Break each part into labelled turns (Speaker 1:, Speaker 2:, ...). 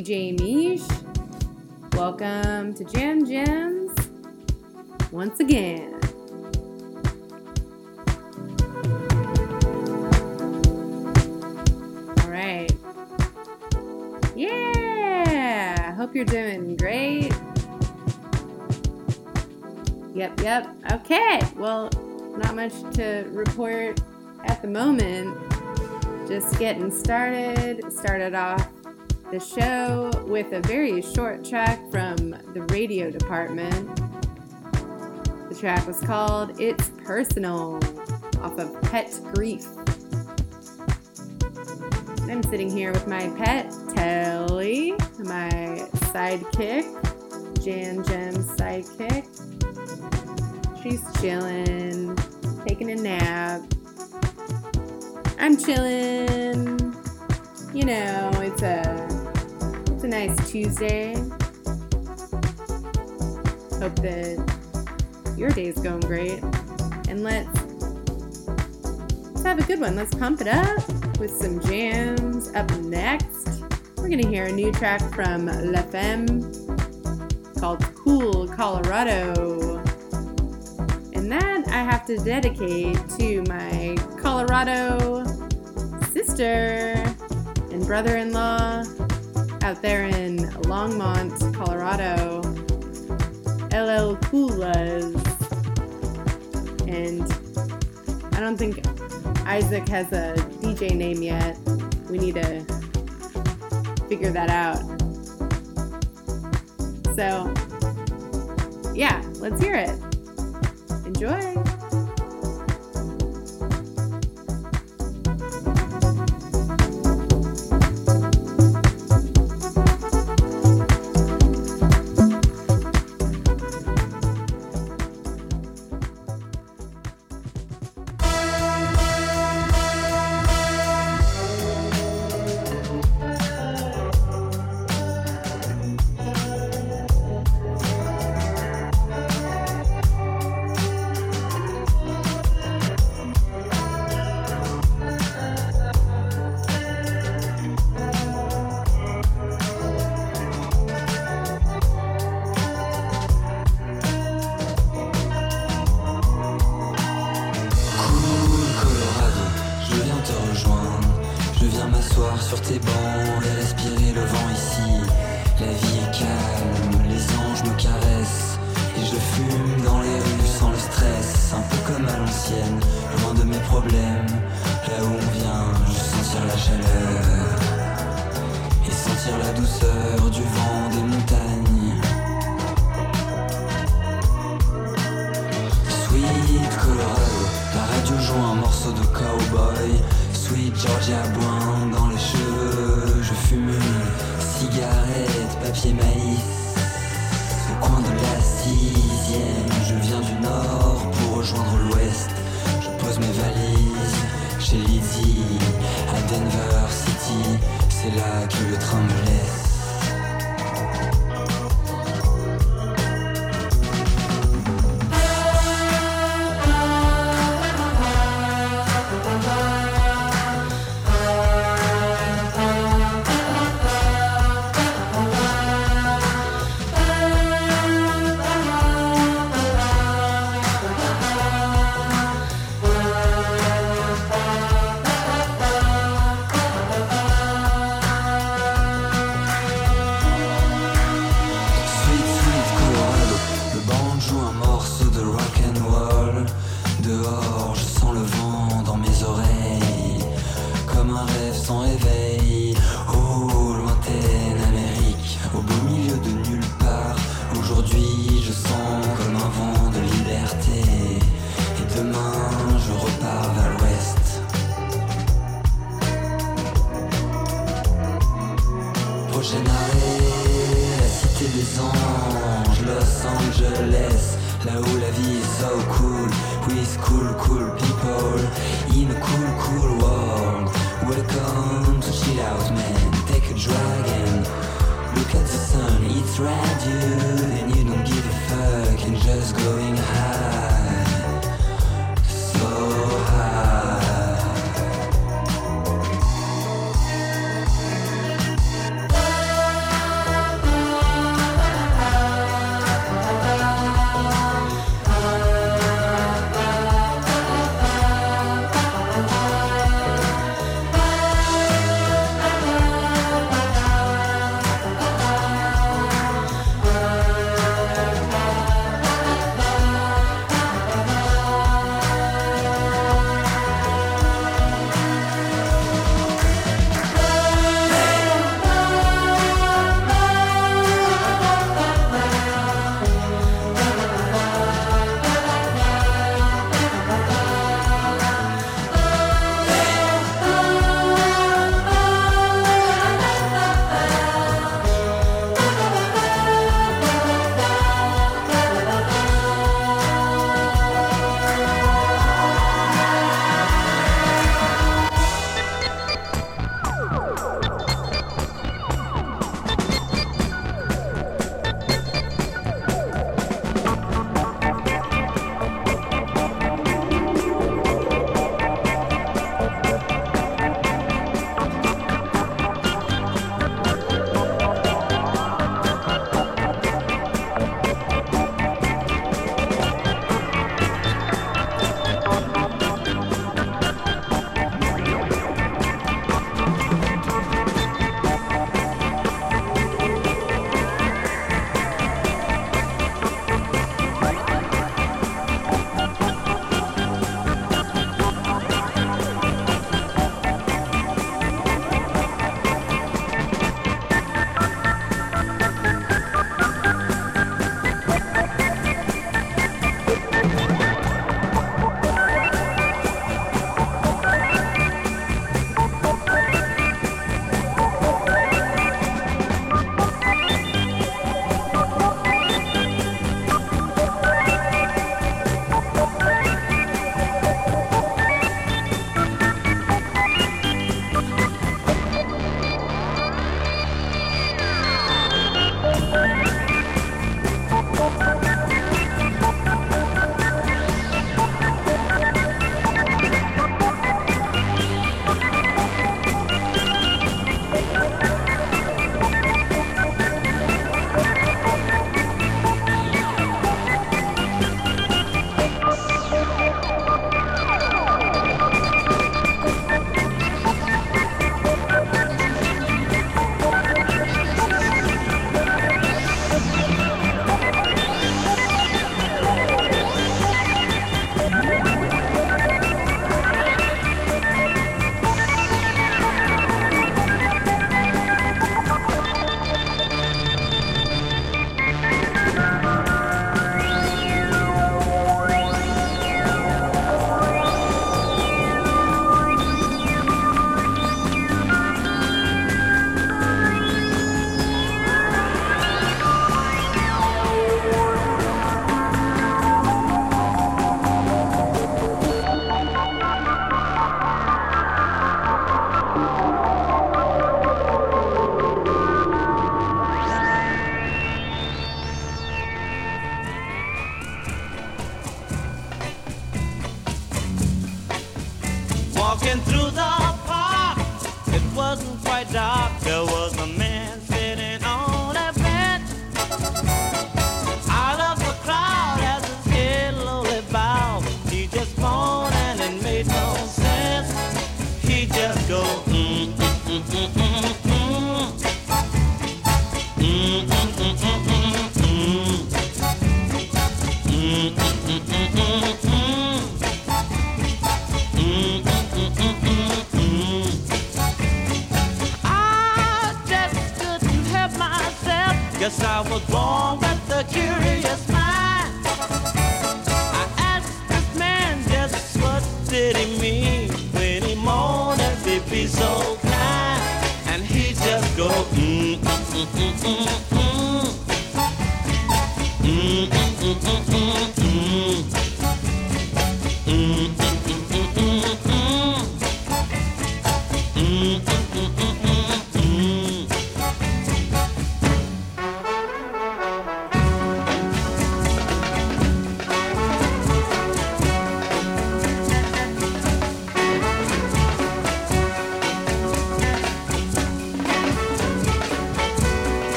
Speaker 1: DJ Mish. Welcome to Jam Gemz once again. All right. Yeah. Hope you're doing great. Yep, yep. Okay. Well, not much to report at the moment. Just getting started. Started off the show with a very short track from the radio department. The track was called It's Personal off of Pet Grief. I'm sitting here with my pet, Telly, my sidekick, Jan Gem's sidekick. She's chilling, taking a nap. I'm chilling. You know, it's a it's a nice Tuesday. Hope that your day's going great. And let's let's have a good one. Let's pump it up with some jams. Up next, we're gonna hear a new track from La Femme called Cool Colorado. And that I have to dedicate to my Colorado sister and brother in law out there in Longmont, Colorado. LL Coolaz. And I don't think Isaac has a DJ name yet. We need to figure that out. So, yeah, let's hear it. Enjoy.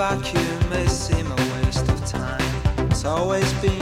Speaker 2: vacuum may seem a waste of time. It's always been.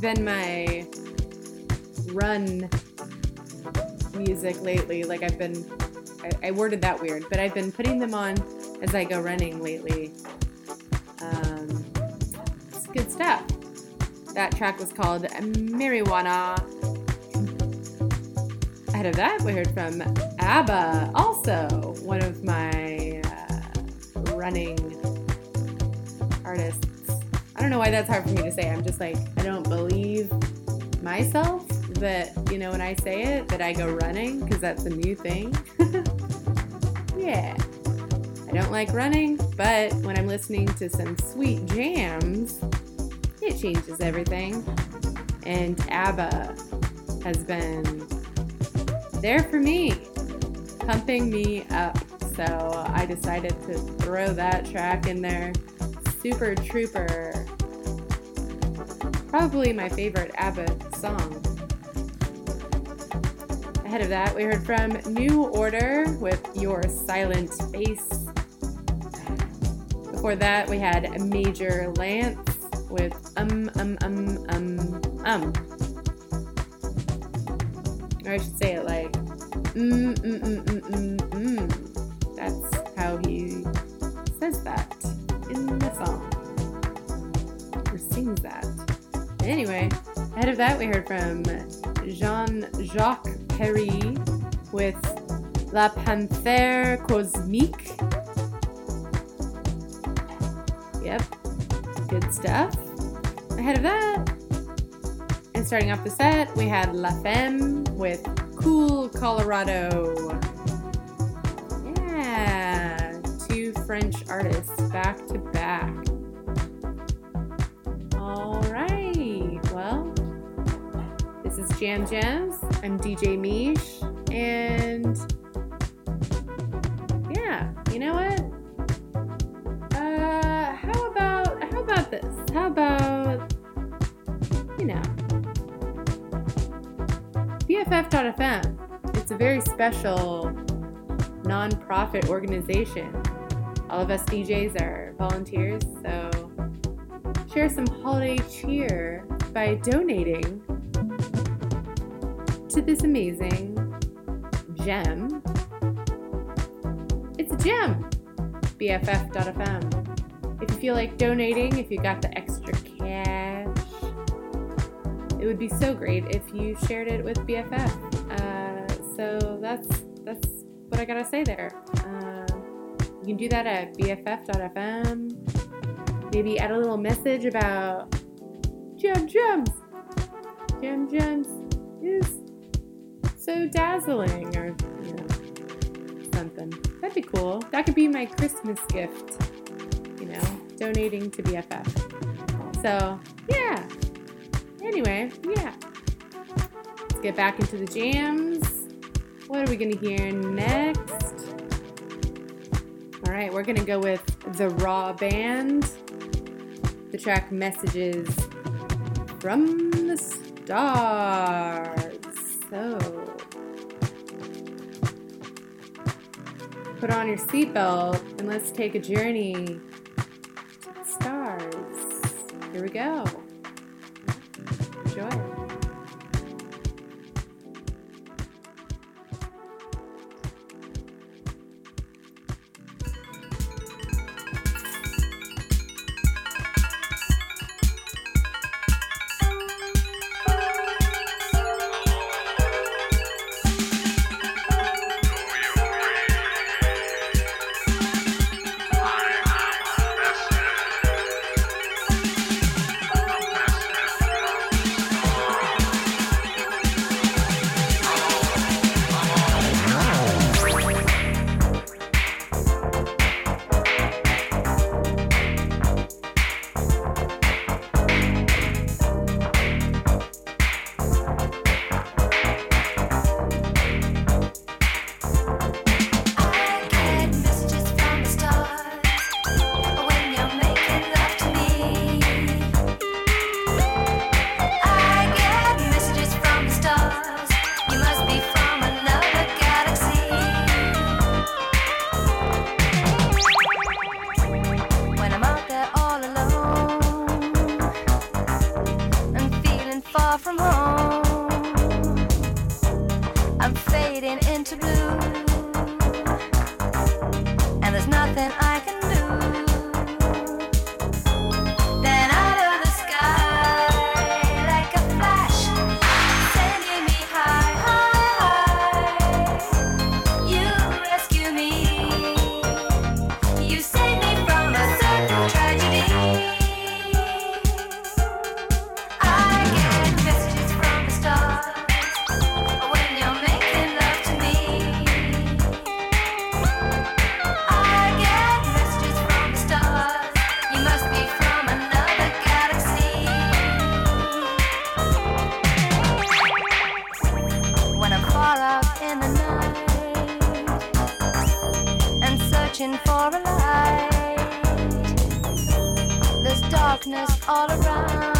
Speaker 3: Been my run music lately. Like I've been, I, I worded that weird, but I've been putting them on as I go running lately. Um, it's good stuff. That track was called Marijuana. Ahead of that, we heard from ABBA, also one of my uh, running artists. I don't know why that's hard for me to say. I'm just like, I don't believe myself that, you know, when I say it, that I go running because that's a new thing. yeah. I don't like running, but when I'm listening to some sweet jams, it changes everything. And ABBA has been there for me, pumping me up. So I decided to throw that track in there. Super Trouper. Probably my favorite ABBA song. Ahead of that, we heard from New Order with Your Silent Face. Before that, we had Major Lance with Um Um Um Um Um. Or I should say it like Mm Mm Mm Mm Mm Mm. That's how he says that in the song. Or sings that. Anyway, ahead of that, we heard from Jean Jacques Perry with La Panthère Cosmique. Yep, good stuff. Ahead of that, and starting off the set, we had La Femme with Cool Colorado. Yeah, two French artists back to back. All right, well, this is Jam Gemz. I'm DJ Mish, and yeah, you know what? Uh, how about how about this? How about you know BFF.fm? It's a very special non-profit organization. All of us DJs are volunteers, so share some holiday cheer by donating to this amazing gem. It's a gem. BFF.fm. If you feel like donating, if you got the extra cash, it would be so great if you shared it with BFF. Uh, so that's that's what I gotta say there. Uh, you can do that at BFF.fm. Maybe add a little message about gem gems. Gem gems is so dazzling, or you know, something. That'd be cool. That could be my Christmas gift. You know, donating to BFF. So yeah. Anyway, yeah. Let's get back into the jams. What are we gonna hear next? All right, we're gonna go with the Rah Band. The track Messages from the Stars. So, put on your seatbelt and let's take a journey to the stars. Here we go.
Speaker 4: Searching for a light. There's darkness all around,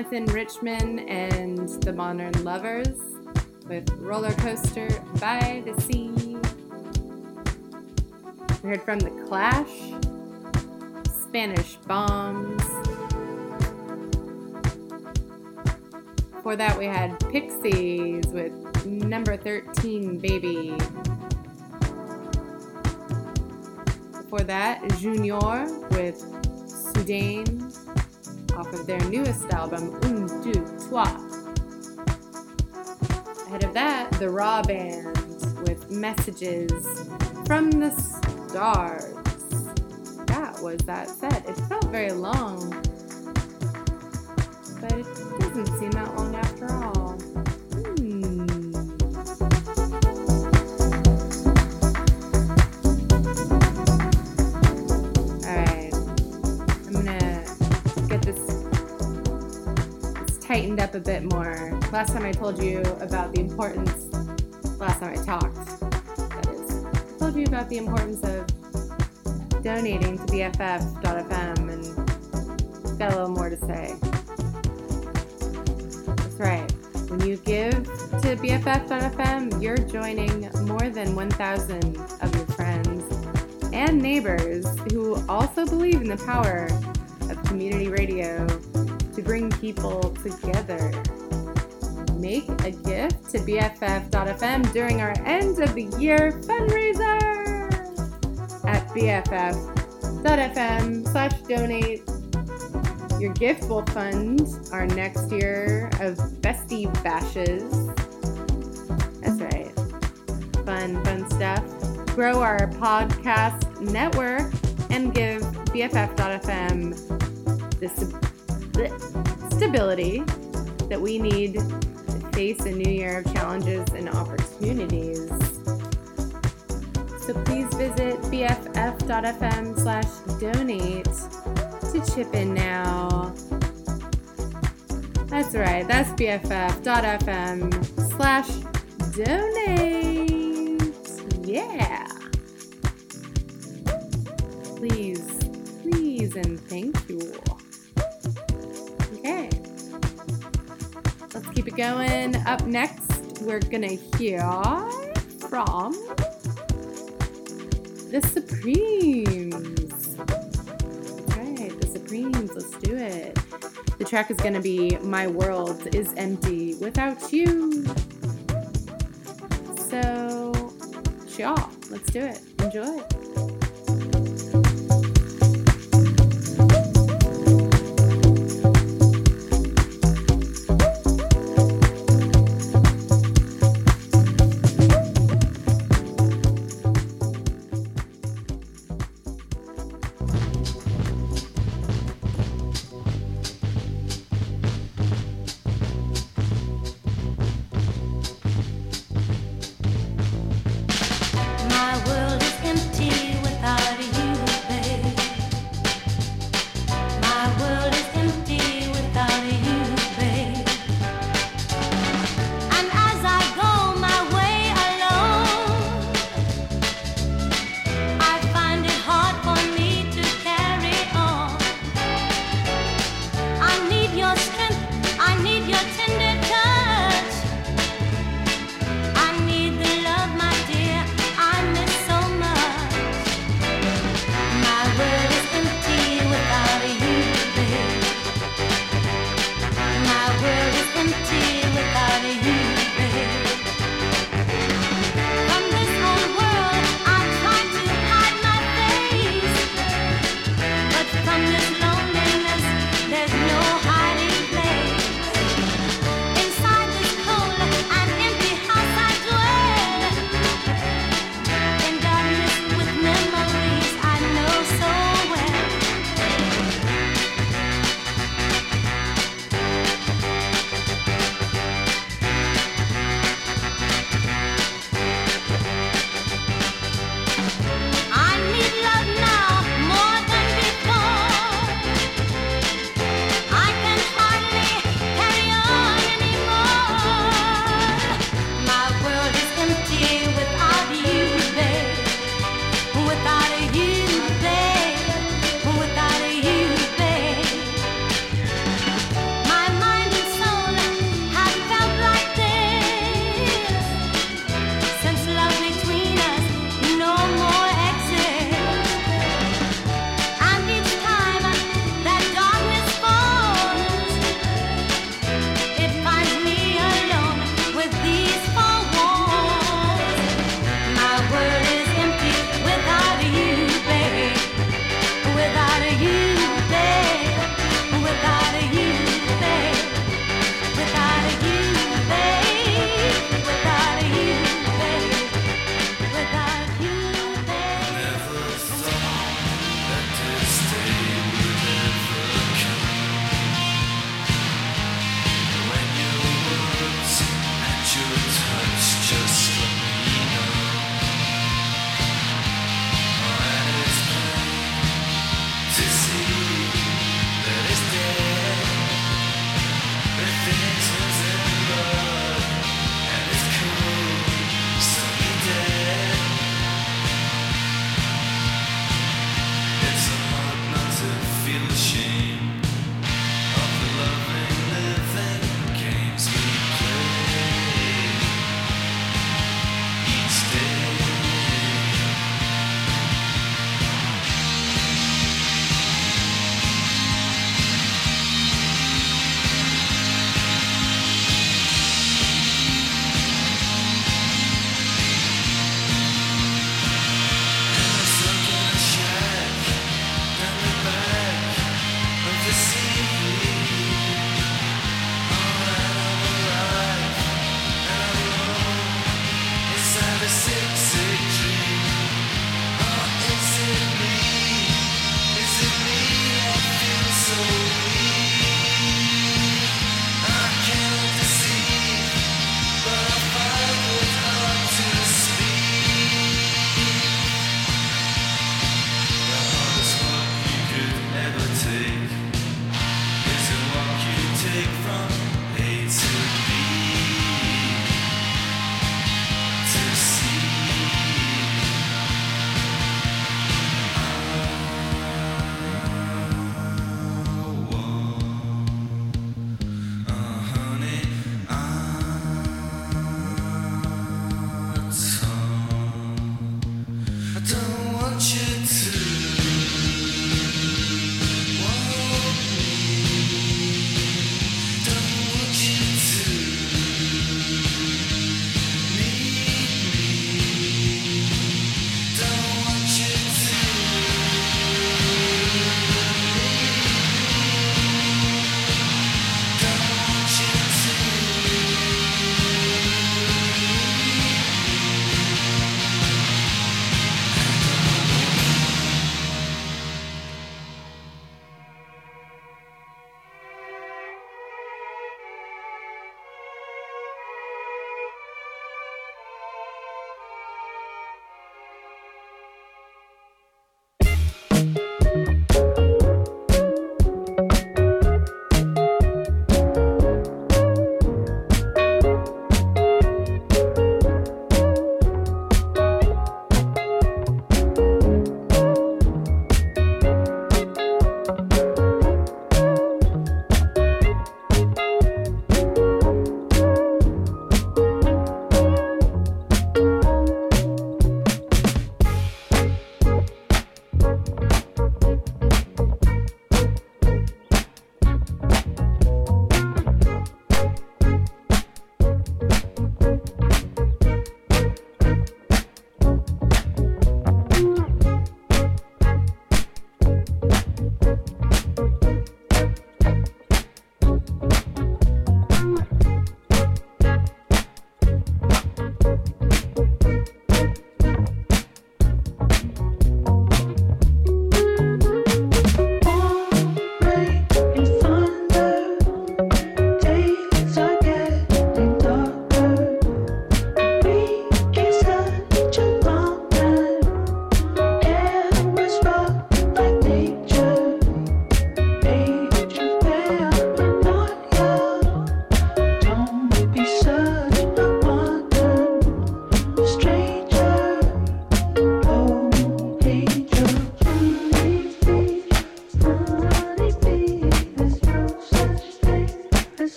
Speaker 3: Jonathan Richman and the Modern Lovers with Roller Coaster by the Sea. We heard from The Clash, Spanish Bombs. Before that, we had Pixies with Number 13 Baby. Before that, Juniore with Soudain off of their newest album, Un, Deux, Trois. Ahead of that, the Rah Band with Messages from the Stars. That was that set. It felt very long, but it doesn't seem that long up a bit more. Last time I told you about the importance, last time I talked, that is, I told you about the importance of donating to BFF.fm and got a little more to say. That's right. When you give to BFF.fm, you're joining more than 1,000 of your friends and neighbors who also believe in the power of community radio bring people together. Make a gift to BFF.fm during our end of the year fundraiser at BFF.fm slash donate. Your gift will fund our next year of Bestie Bashes. That's right. Fun, fun stuff. Grow our podcast network and give BFF.fm the stability that we need to face a new year of challenges and opportunities. So please visit bff.fm slash donate to chip in now. That's right, that's bff.fm slash donate. Yeah. Please, please, and thank you. Going. Up next, we're gonna hear from the Supremes. Alright, the Supremes, let's do it. The track is gonna be My World is Empty Without You. So, y'all, let's do it. Enjoy.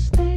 Speaker 5: stay.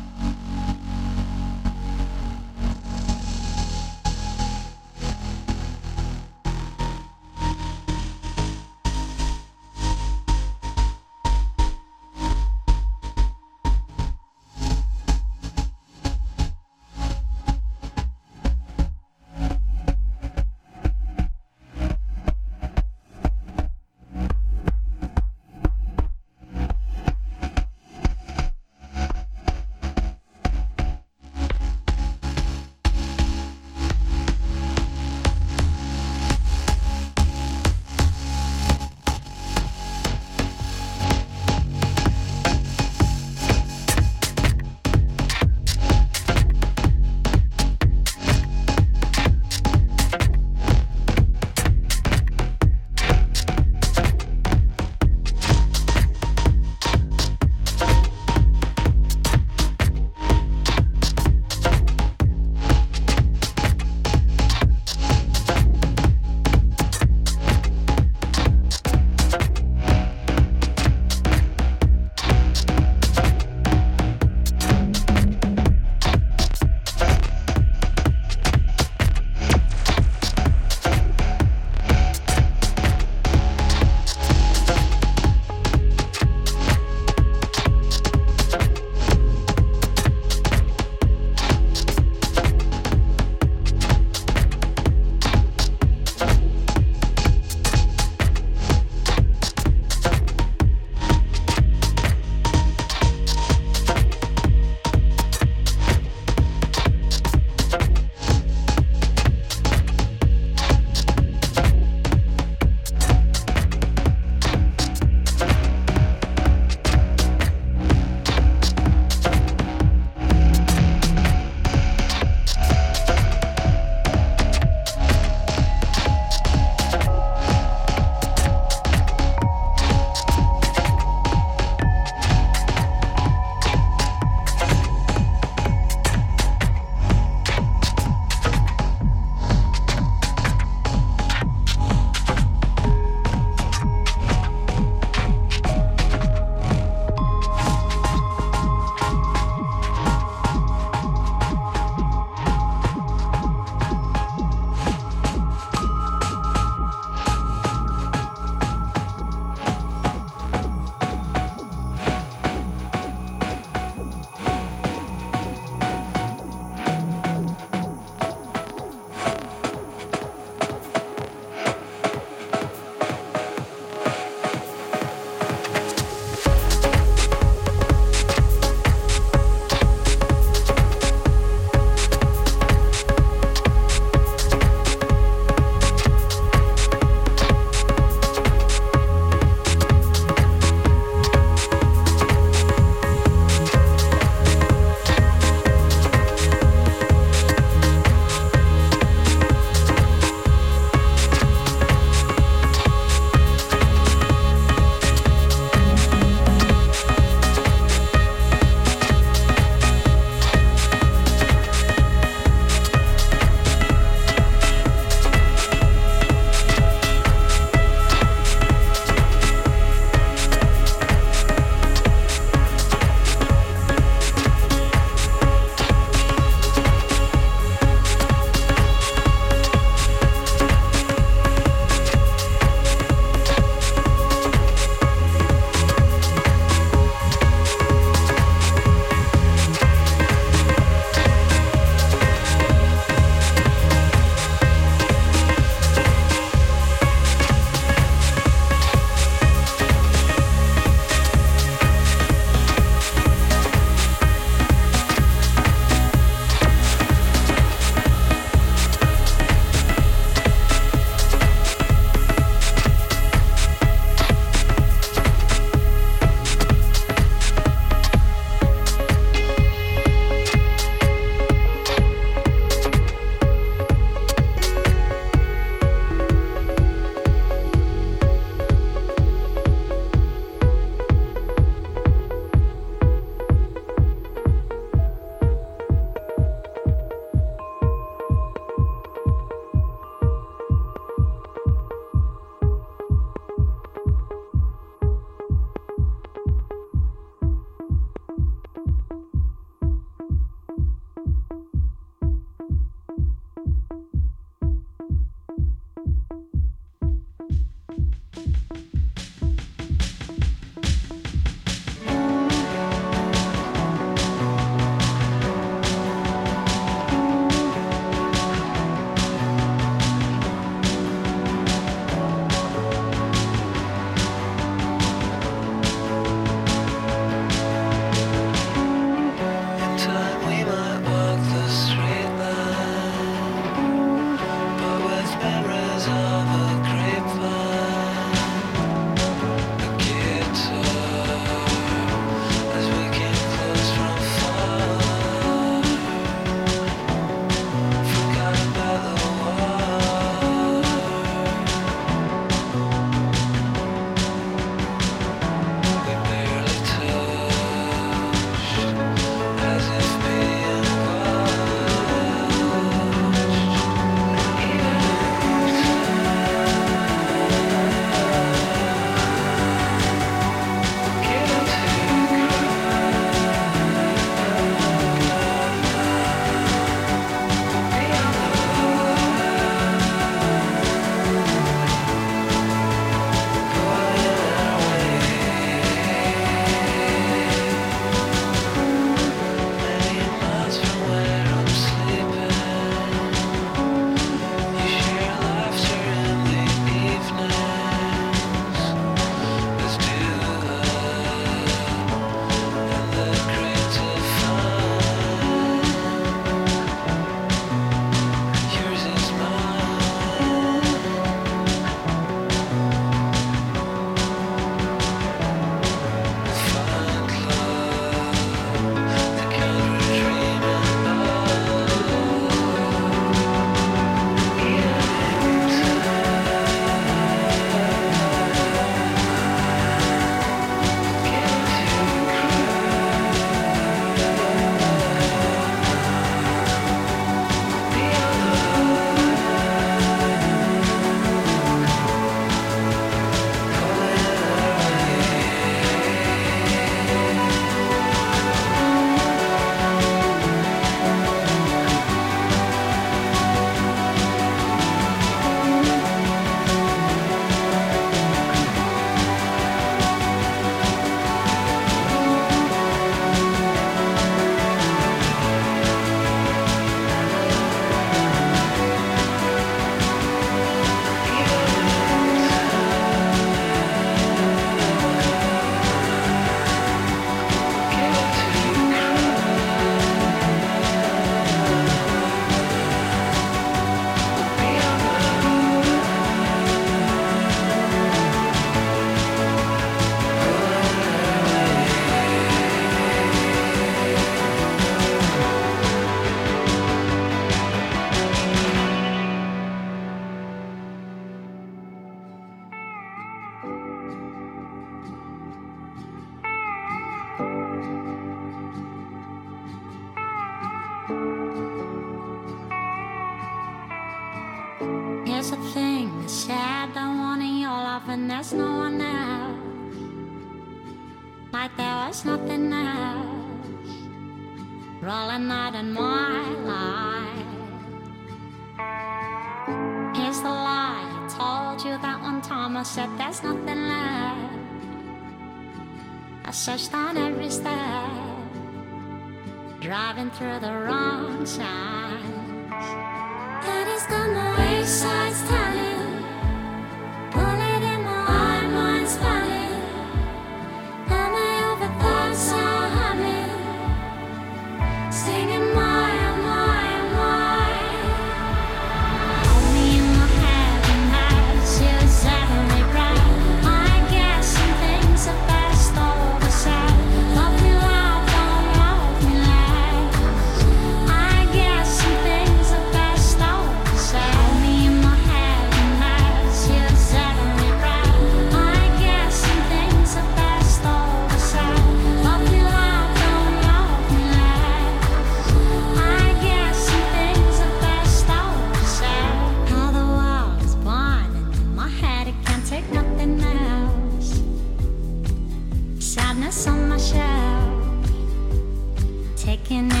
Speaker 5: Taking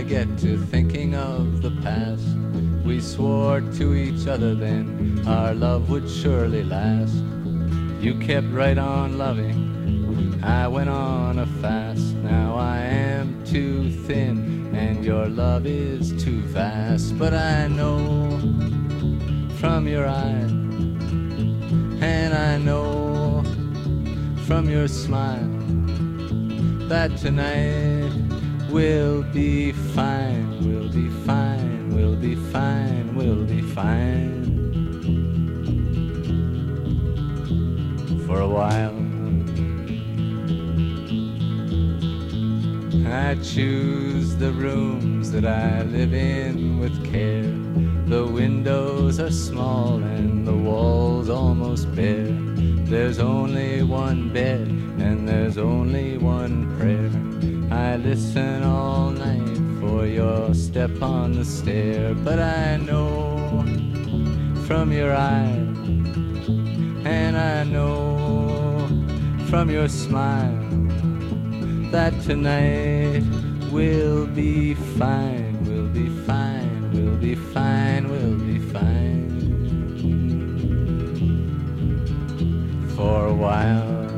Speaker 5: I
Speaker 6: get to thinking of the past. We swore to each other then our love would surely last. You kept right on loving. I went on a fast. Now I am too thin, and your love is too fast. But I know from your eyes, and I know from your smile that tonight will be fine, we'll be fine, we'll be fine, we'll be fine. For a while, I choose the rooms that I live in with care. The windows are small and the walls almost bare. There's only one bed and there's only one prayer. I listen all night for your step on the stair, but I know from your eyes, and I know from your smile that tonight will be fine, will be fine, will be fine, will be fine. For a while.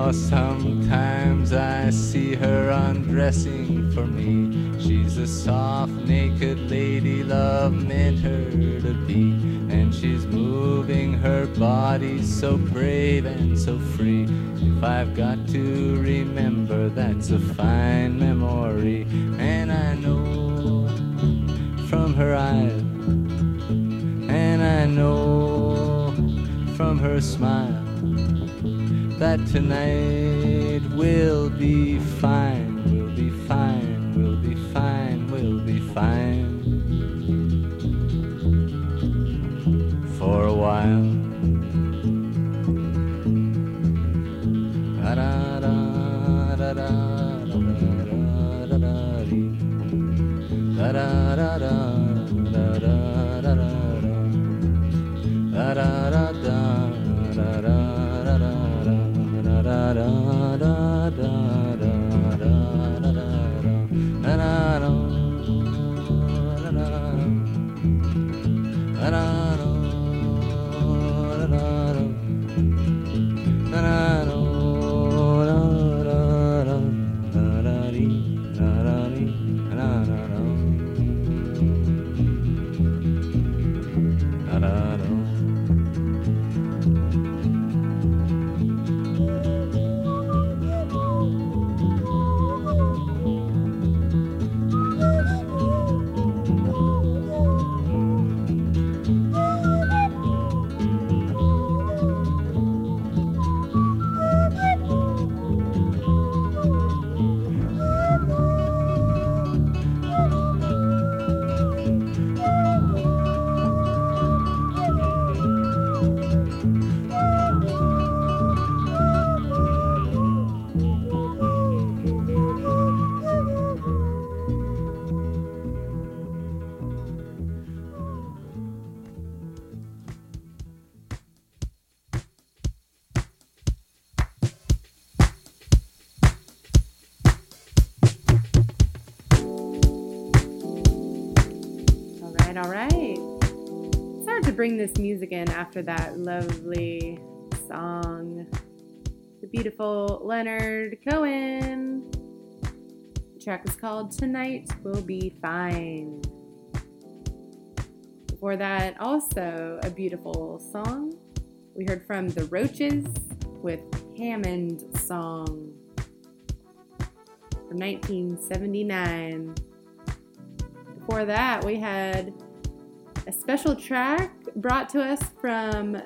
Speaker 6: Oh, sometimes I see her undressing for me. She's a soft, naked lady love meant her to be. And she's moving her body so brave and so free. If I've got to remember, that's a fine memory. And I know from her eyes, and I know from her smile that tonight will be fine, will be fine, will be fine, will be fine. For a while.
Speaker 3: All right, all right. It's hard to bring this music in after that lovely song. The beautiful Leonard Cohen. The track is called Tonight Will Be Fine. Before that, also a beautiful song. We heard from The Roaches with Hammond Song from 1979. Before that, we had a special track brought to us from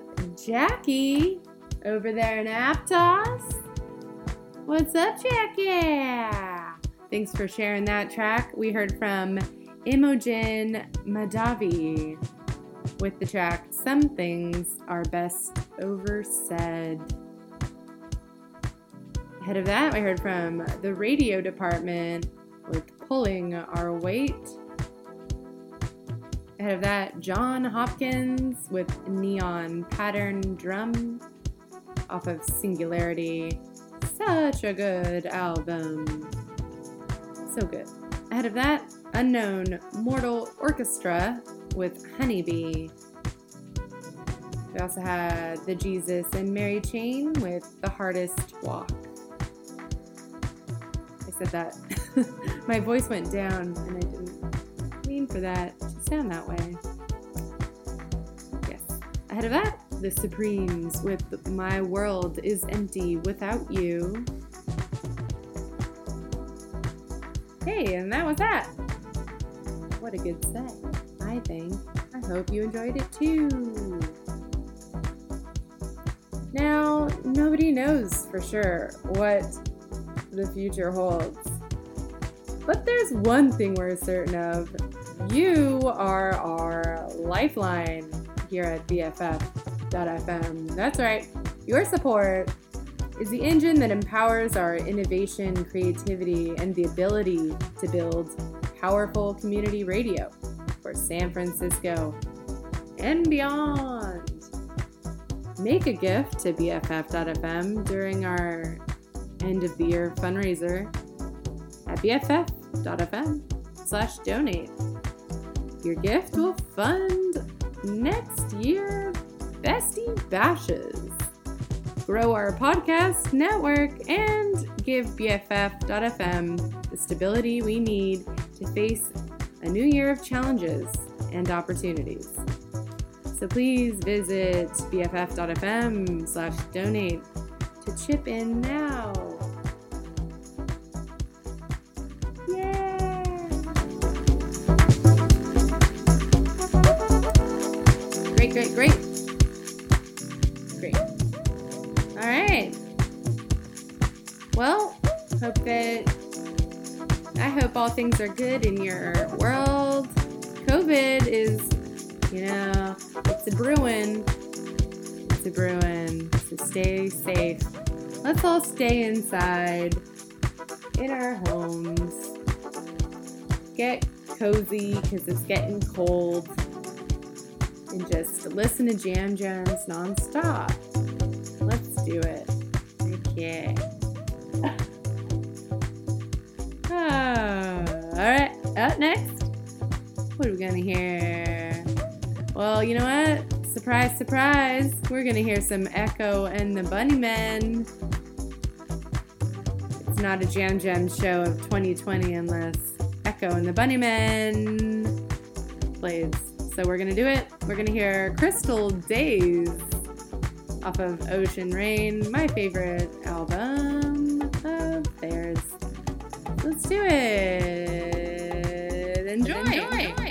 Speaker 3: Jackie over there in Aptos. What's up, Jackie? Thanks for sharing that track. We heard from Imogen Madavi with the track Some Things Are Best Oversaid. Ahead of that, we heard from the radio department with Pulling Our Weight. Ahead of that, Jon Hopkins with Neon Pattern Drum off of Singularity Such a good album. So good. Ahead of that, Unknown Mortal Orchestra with Hunnybee. We also had The Jesus and Mary Chain with The Hardest Walk. I said that. My voice went down and I didn't mean for that sound that way. Yes. Ahead of that, The Supremes with My World is Empty Without You. Hey, and that was that. What a good set, I think. I hope you enjoyed it too. Now, nobody knows for sure what the future holds. But there's one thing we're certain of. You are our lifeline here at BFF.FM. That's right. Your support is the engine that empowers our innovation, creativity, and the ability to build powerful community radio for San Francisco and beyond. Make a gift to BFF.FM during our end of the year fundraiser at BFF.FM slash donate. Your gift will fund next year Bestie Bashes grow our podcast network, and give BFF.FM the stability we need to face a new year of challenges and opportunities. So please visit BFF.FM slash donate to chip in now. Great, great, great. All right. Well, hope that I hope all things are good in your world. COVID is, you know, it's a brewing. It's a brewing. So stay safe. Let's all stay inside in our homes. Get cozy because it's getting cold. And just listen to Jam Gemz nonstop. Let's do it. Okay. Ah, all right. Up next, what are we gonna hear? Well, you know what? Surprise, surprise. We're gonna hear some Echo and the Bunnymen. It's not a Jam Jam show of 2020 unless Echo and the Bunnymen plays. So we're gonna do it. We're gonna hear Crystal Days off of Ocean Rain, my favorite album of theirs. Let's do it. Enjoy. Enjoy.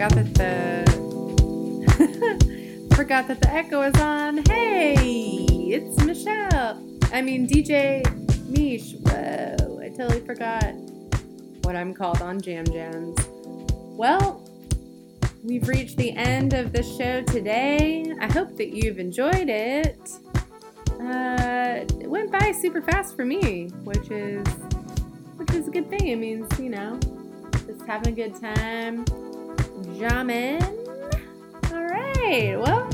Speaker 3: forgot that the forgot that the echo is on. Hey, it's Michelle. I mean DJ Mish. Whoa, I totally forgot what I'm called on Jam Gemz. Well, we've reached the end of the show today. I hope that you've enjoyed it. Uh, it went by super fast for me, which is which is a good thing. It means you know just having a good time drumming. All right, well,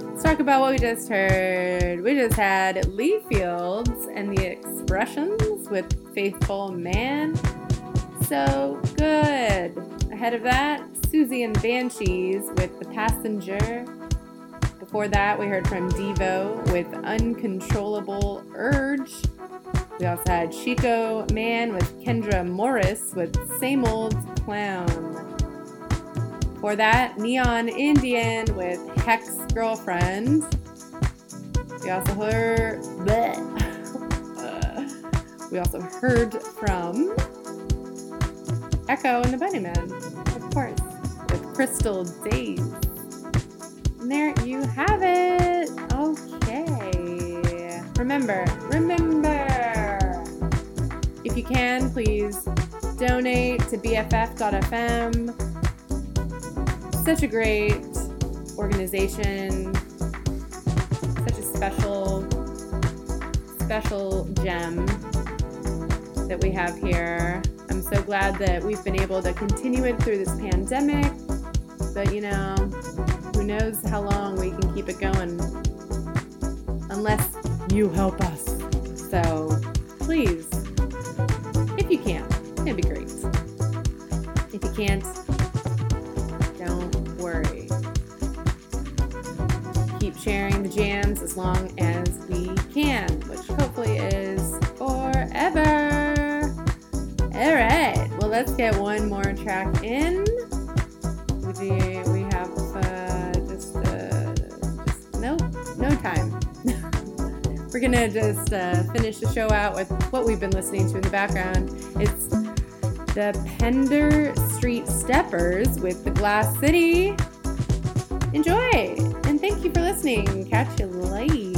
Speaker 3: let's talk about what we just heard. We just had Lee Fields and the Expressions with Faithful Man. So good. Ahead of that, Siouxsie and Banshees with The Passenger. Before that, we heard from Devo with Uncontrollable Urge. We also had Chico Mann with Kendra Morris with Same Old Clown. For that, Neon Indian with Hex Girlfriend. We also heard. Bleh. we also heard from Echo and the Bunnymen, of course, with Crystal Days. And there you have it. Okay. Remember, remember. If you can, please donate to BFF.fm such a great organization. Such a special, special gem that we have here. I'm so glad that we've been able to continue it through this pandemic. But you know, who knows how long we can keep it going unless you help us. So please, if you can, it'd be great. If you can't, don't worry. Keep sharing the jams as long as we can, which hopefully is forever. All right, well, let's get one more track in. We, have uh, just, uh, just no, no time. We're gonna just uh, finish the show out with what we've been listening to in the background. It's the Pender Street Steppers with the Glass City. Enjoy, and thank you for listening. Catch you later.